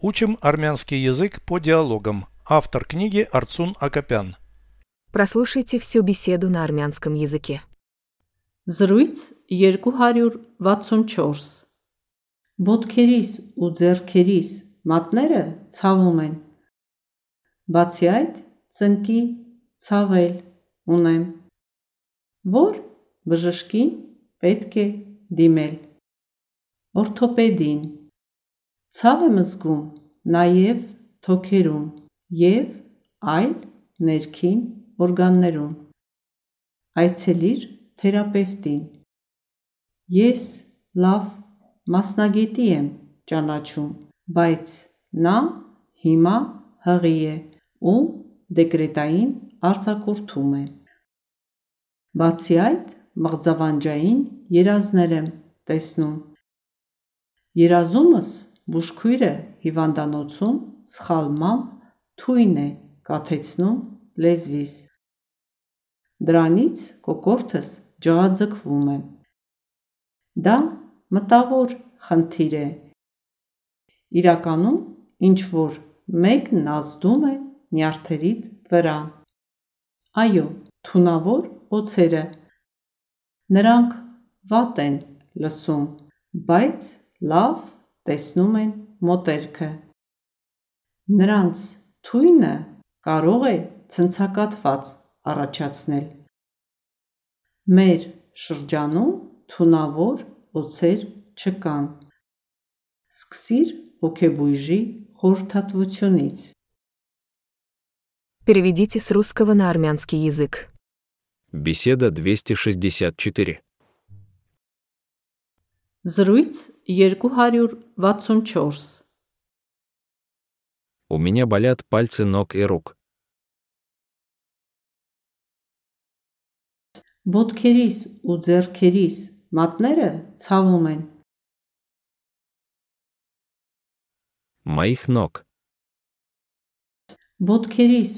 Учим армянский язык по диалогам. Автор книги Арцун Акопян. Прослушайте всю беседу на армянском языке. Զրույց 264 Ոտքերիս ու ձեռքերիս մատները ցավում են Բացի այդ ծնկի ցավել ունեմ Որ բժշկին պետք է դիմել Օրթոպեդին Ցավ եմ զգում նաև թոքերում եւ այլ ներքին օրգաններում Այցելիր թերապևտին Ես լավ մասնագետի եմ ճանաչում, բայց նա հիմա հղի է ու դեկրետային արձակուրդում է։ Բացի այդ, մղձավանջային երազներ եմ տեսնում։ Երազումս բուժքույրը հիվանդանոցում սխալմամբ թույն է կաթեցնում լեզվիս։ Դրանից կոկորդս ջղաձգվում է։ Դա մտավոր խնդիր է։ Իրականում ինչ որ մեկն ազդում է նյարդերիդ վրա։ Այո, թունավոր օձերը։ Նրանք վատ են լսում, բայց լավ տեսնում են մոտերքը։ Նրանց թույնը կարող է ցնցակատված առաջացնել։ Մեր շրջանում թունավոր օձեր չկան։ Սկսիր հոգեբույժի խորհրդատվությունից։ Переведите с русского на армянский язык. Беседа 264. Զրույց 264 У меня болят пальцы ног и рук. Ոտքերիս ու ձեռքերիս մատները ցավում են։ Моих ног. Ոտքերիս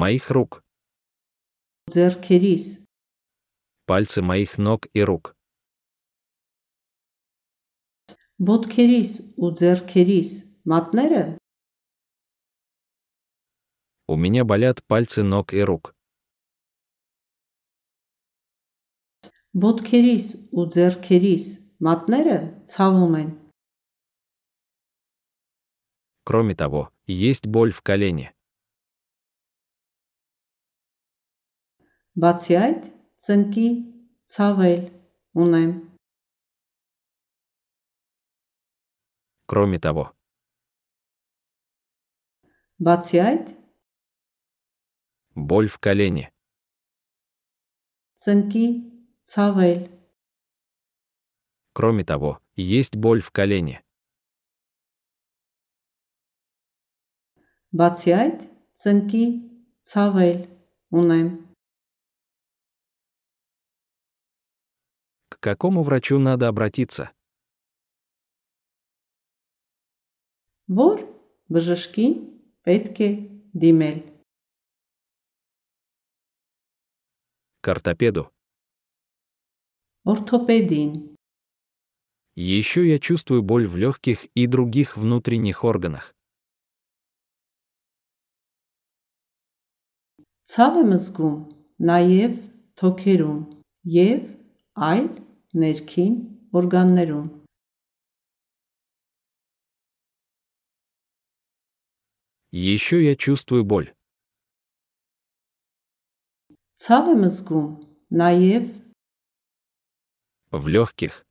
Моих рук. ու ձեռքերիս Пальцы моих ног и рук. ոտքերիս ու ձեռքերիս մատները У меня болят пальцы ног и рук. ոտքերիս ու ձեռքերիս մատները ցավում են։ Кроме того, есть боль в колене. Բացի այդ, ծնկի ցավել ունեմ։ Кроме того, Բացի այդ, боль в колене. ծնկի ցավել Кроме того, есть боль в колене. Բացի այդ, ծնկի ցավել ունեմ։ К какому врачу надо обратиться? Որ բժշկին պետք է դիմել։ К ортопеду. Օրթոպեդին Еще я чувствую боль в легких и других внутренних органах. ցավ եմ զգում նաև թոքերում եւ այլ ներքին օրգաններում։ Еще я чувствую боль. Ցավ եմ զգում նաև В легких,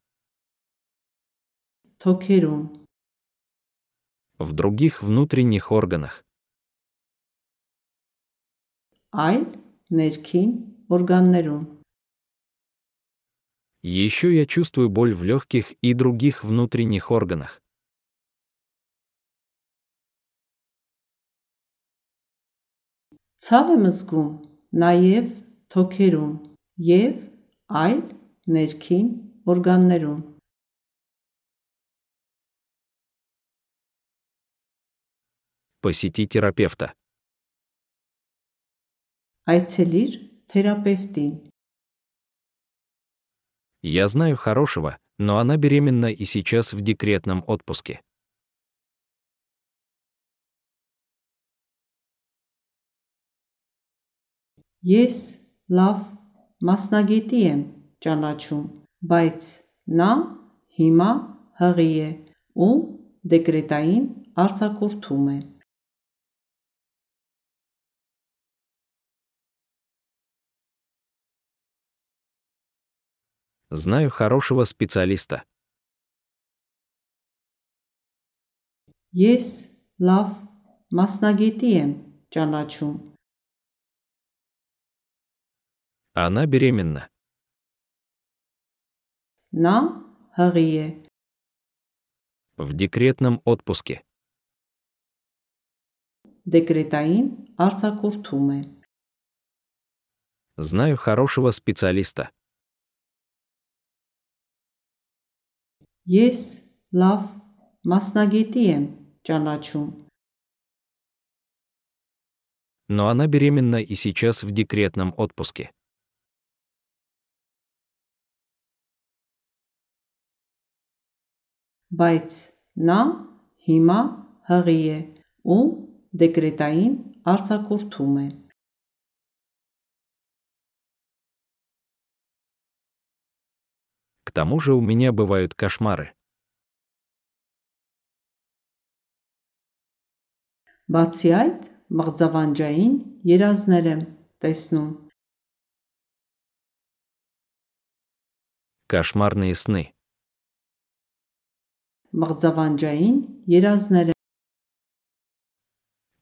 թոքերում в других внутренних органах. այլ ներքին օրգաններում։ Еще я чувствую боль в легких и других внутренних органах. Ցավ եմ զգում նաև թոքերում եւ այլ ներքին օրգաններում։ Посети терапевта. Այցելիր թերապևտին։ Я знаю хорошего, но она беременна и сейчас в декретном отпуске. Ես լավ մասնագետի եմ ճանաչում, բայց նա հիմա հղի է ու դեկրետային արձակուրդում է։ Знаю хорошего специалиста. Ես լավ մասնագետի եմ ճանաչում, Она беременна. նա հղի է, В декретном отпуске. դեկրետային արձակուրդում է։ Знаю хорошего специалиста. Ես լավ մասնագետի եմ ճանաչում, Но она беременна и сейчас в декретном отпуске. բայց նա հիմա հղի է ու դեկրետային արձակուրդում է։ К тому же у меня бывают кошмары. Բացի այդ, մղձավանջային երազներ եմ տեսնում։ Кошмарные сны. մղձավանջային երազները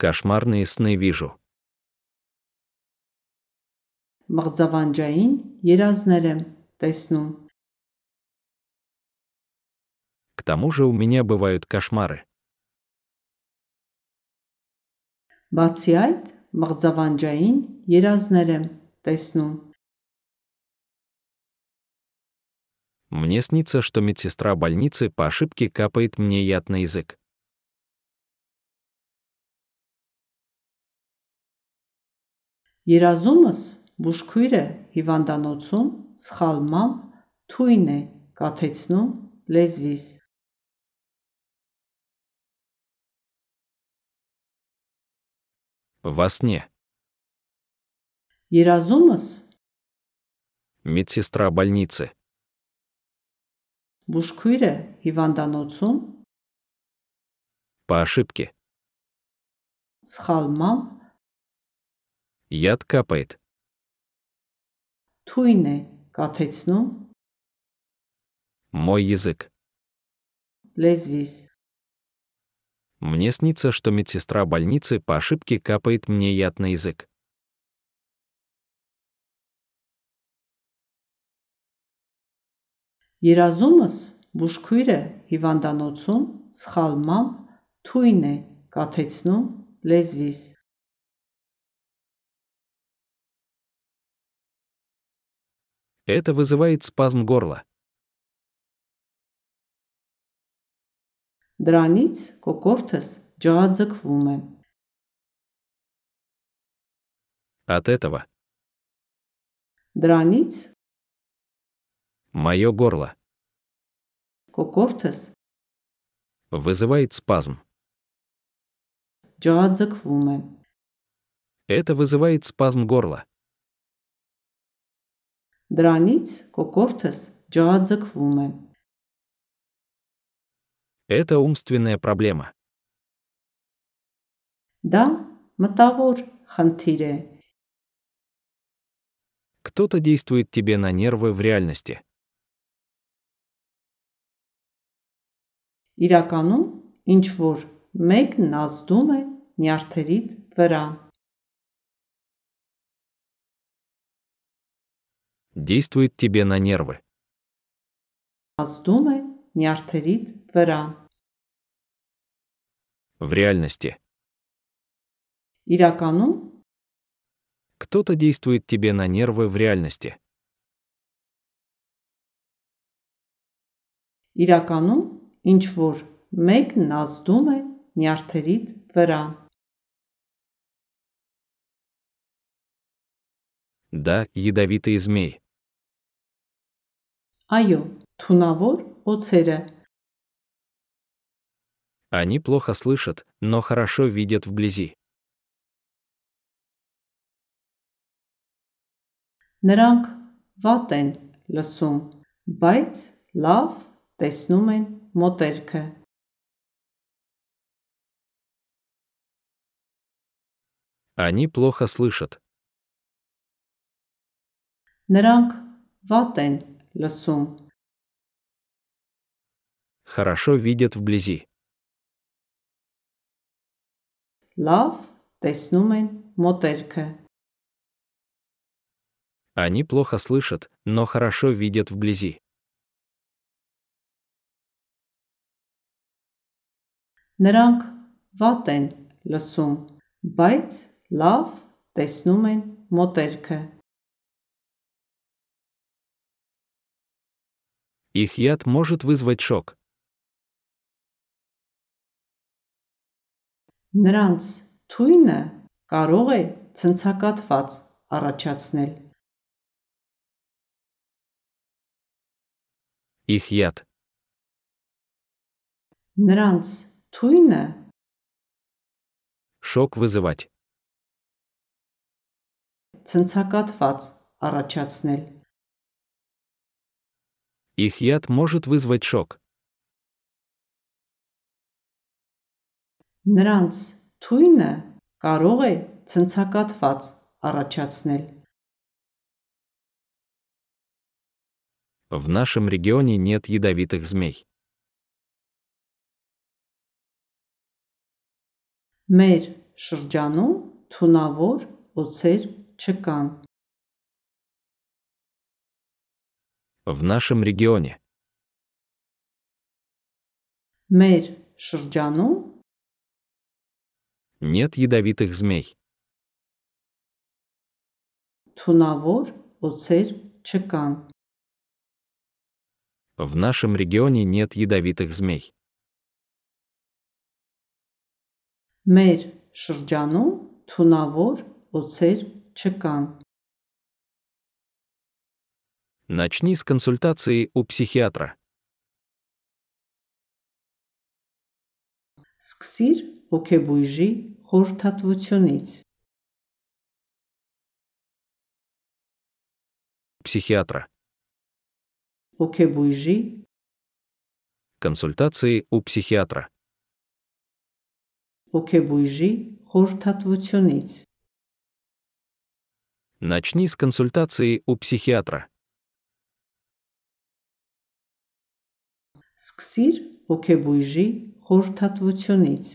Кошмарные сны вижу. Մղձավանջային երազներ եմ տեսնում։ К тому же у меня бывают кошмары. Բացի այդ, մղձավանջային երազներ եմ տեսնում։ Мне снится, что медсестра больницы по ошибке капает мне яд на язык. Երազումս բուժքույրը հիվանդանոցում սխալմամբ թույն է կաթեցնում լեզվիս։ Во сне. Երազումս Медсестра больницы. բուժքույրը հիվանդանոցում По ошибке. սխալմամբ Яд капает. թույն է կաթեցնում Мой язык. լեզվիս։ Мне снится, что медсестра больницы по ошибке капает мне яд на язык. Երազումս բուժքույրը հիվանդանոցում սխալմամբ թույն է կաթեցնում լեզվիս։ Это вызывает спазм горла. Դրանից կոկորտս ջահաձգվում է։ От этого Դրանից Мое горло. Кокофтес. Вызывает спазм. Джоадзаквуме. Это вызывает спазм горла. Драниц, кокофтес, джоадзаквуме. Это умственная проблема. Да, матавор хантире. Кто-то действует тебе на нервы в реальности. Իրականում ինչ որ մեկն ազդում է նյարդերիդ վրա։ Действует тебе на нервы. Ազդում է նյարդերիդ վրա։ В реальности. Իրականում Кто-то действует тебе на нервы в реальности. իրականում ինչ որ մեկն ազդում է նյարդերիդ վրա։ Да, ядовитые змеи. Այո, թունավոր օցերը Они плохо слышат, но хорошо видят вблизи. Նրանք վատ են լսում, բայց լավ տեսնում են մոտերքը։ Они плохо слышат. Նրանք վատ են լսում, Хорошо видят вблизи. լավ տեսնում են մոտերքը։ Они плохо слышат, но хорошо видят вблизи. Նրանք վատ են լսում, բայց լավ տեսնում են մոտերքը։ Их яд может вызвать шок. Նրանց թույնը կարող է ցնցակատված առաջացնել։ Их яд. Նրանց թույնը Шок вызывать. ցնցակատված առաջացնել։ Их яд может вызвать шок. Նրանց թույնը կարող է ցնցակատված առաջացնել։ В нашем регионе нет ядовитых змей. Մեր շրջանում թունավոր օծեր չկան։ В нашем регионе. Մեր շրջանում Нет ядовитых змей. թունավոր օծեր չկան։ В нашем регионе нет ядовитых змей. Մեր շրջանում թունավոր օծեր չկան։ Начни с консультации у психиатра. Սկսիր հոգեբույժի խորհրդատվությունից։ Психиатра. Հոգեբույժի Консультации у психиатра. հոգեբույժի խորհրդատվությունից։ Начни с консультации у психиатра. Սկսիր հոգեբույժի խորհրդատվությունից։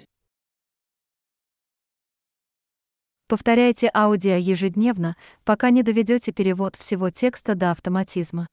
Повторяйте аудио ежедневно, пока не доведете перевод всего текста до автоматизма.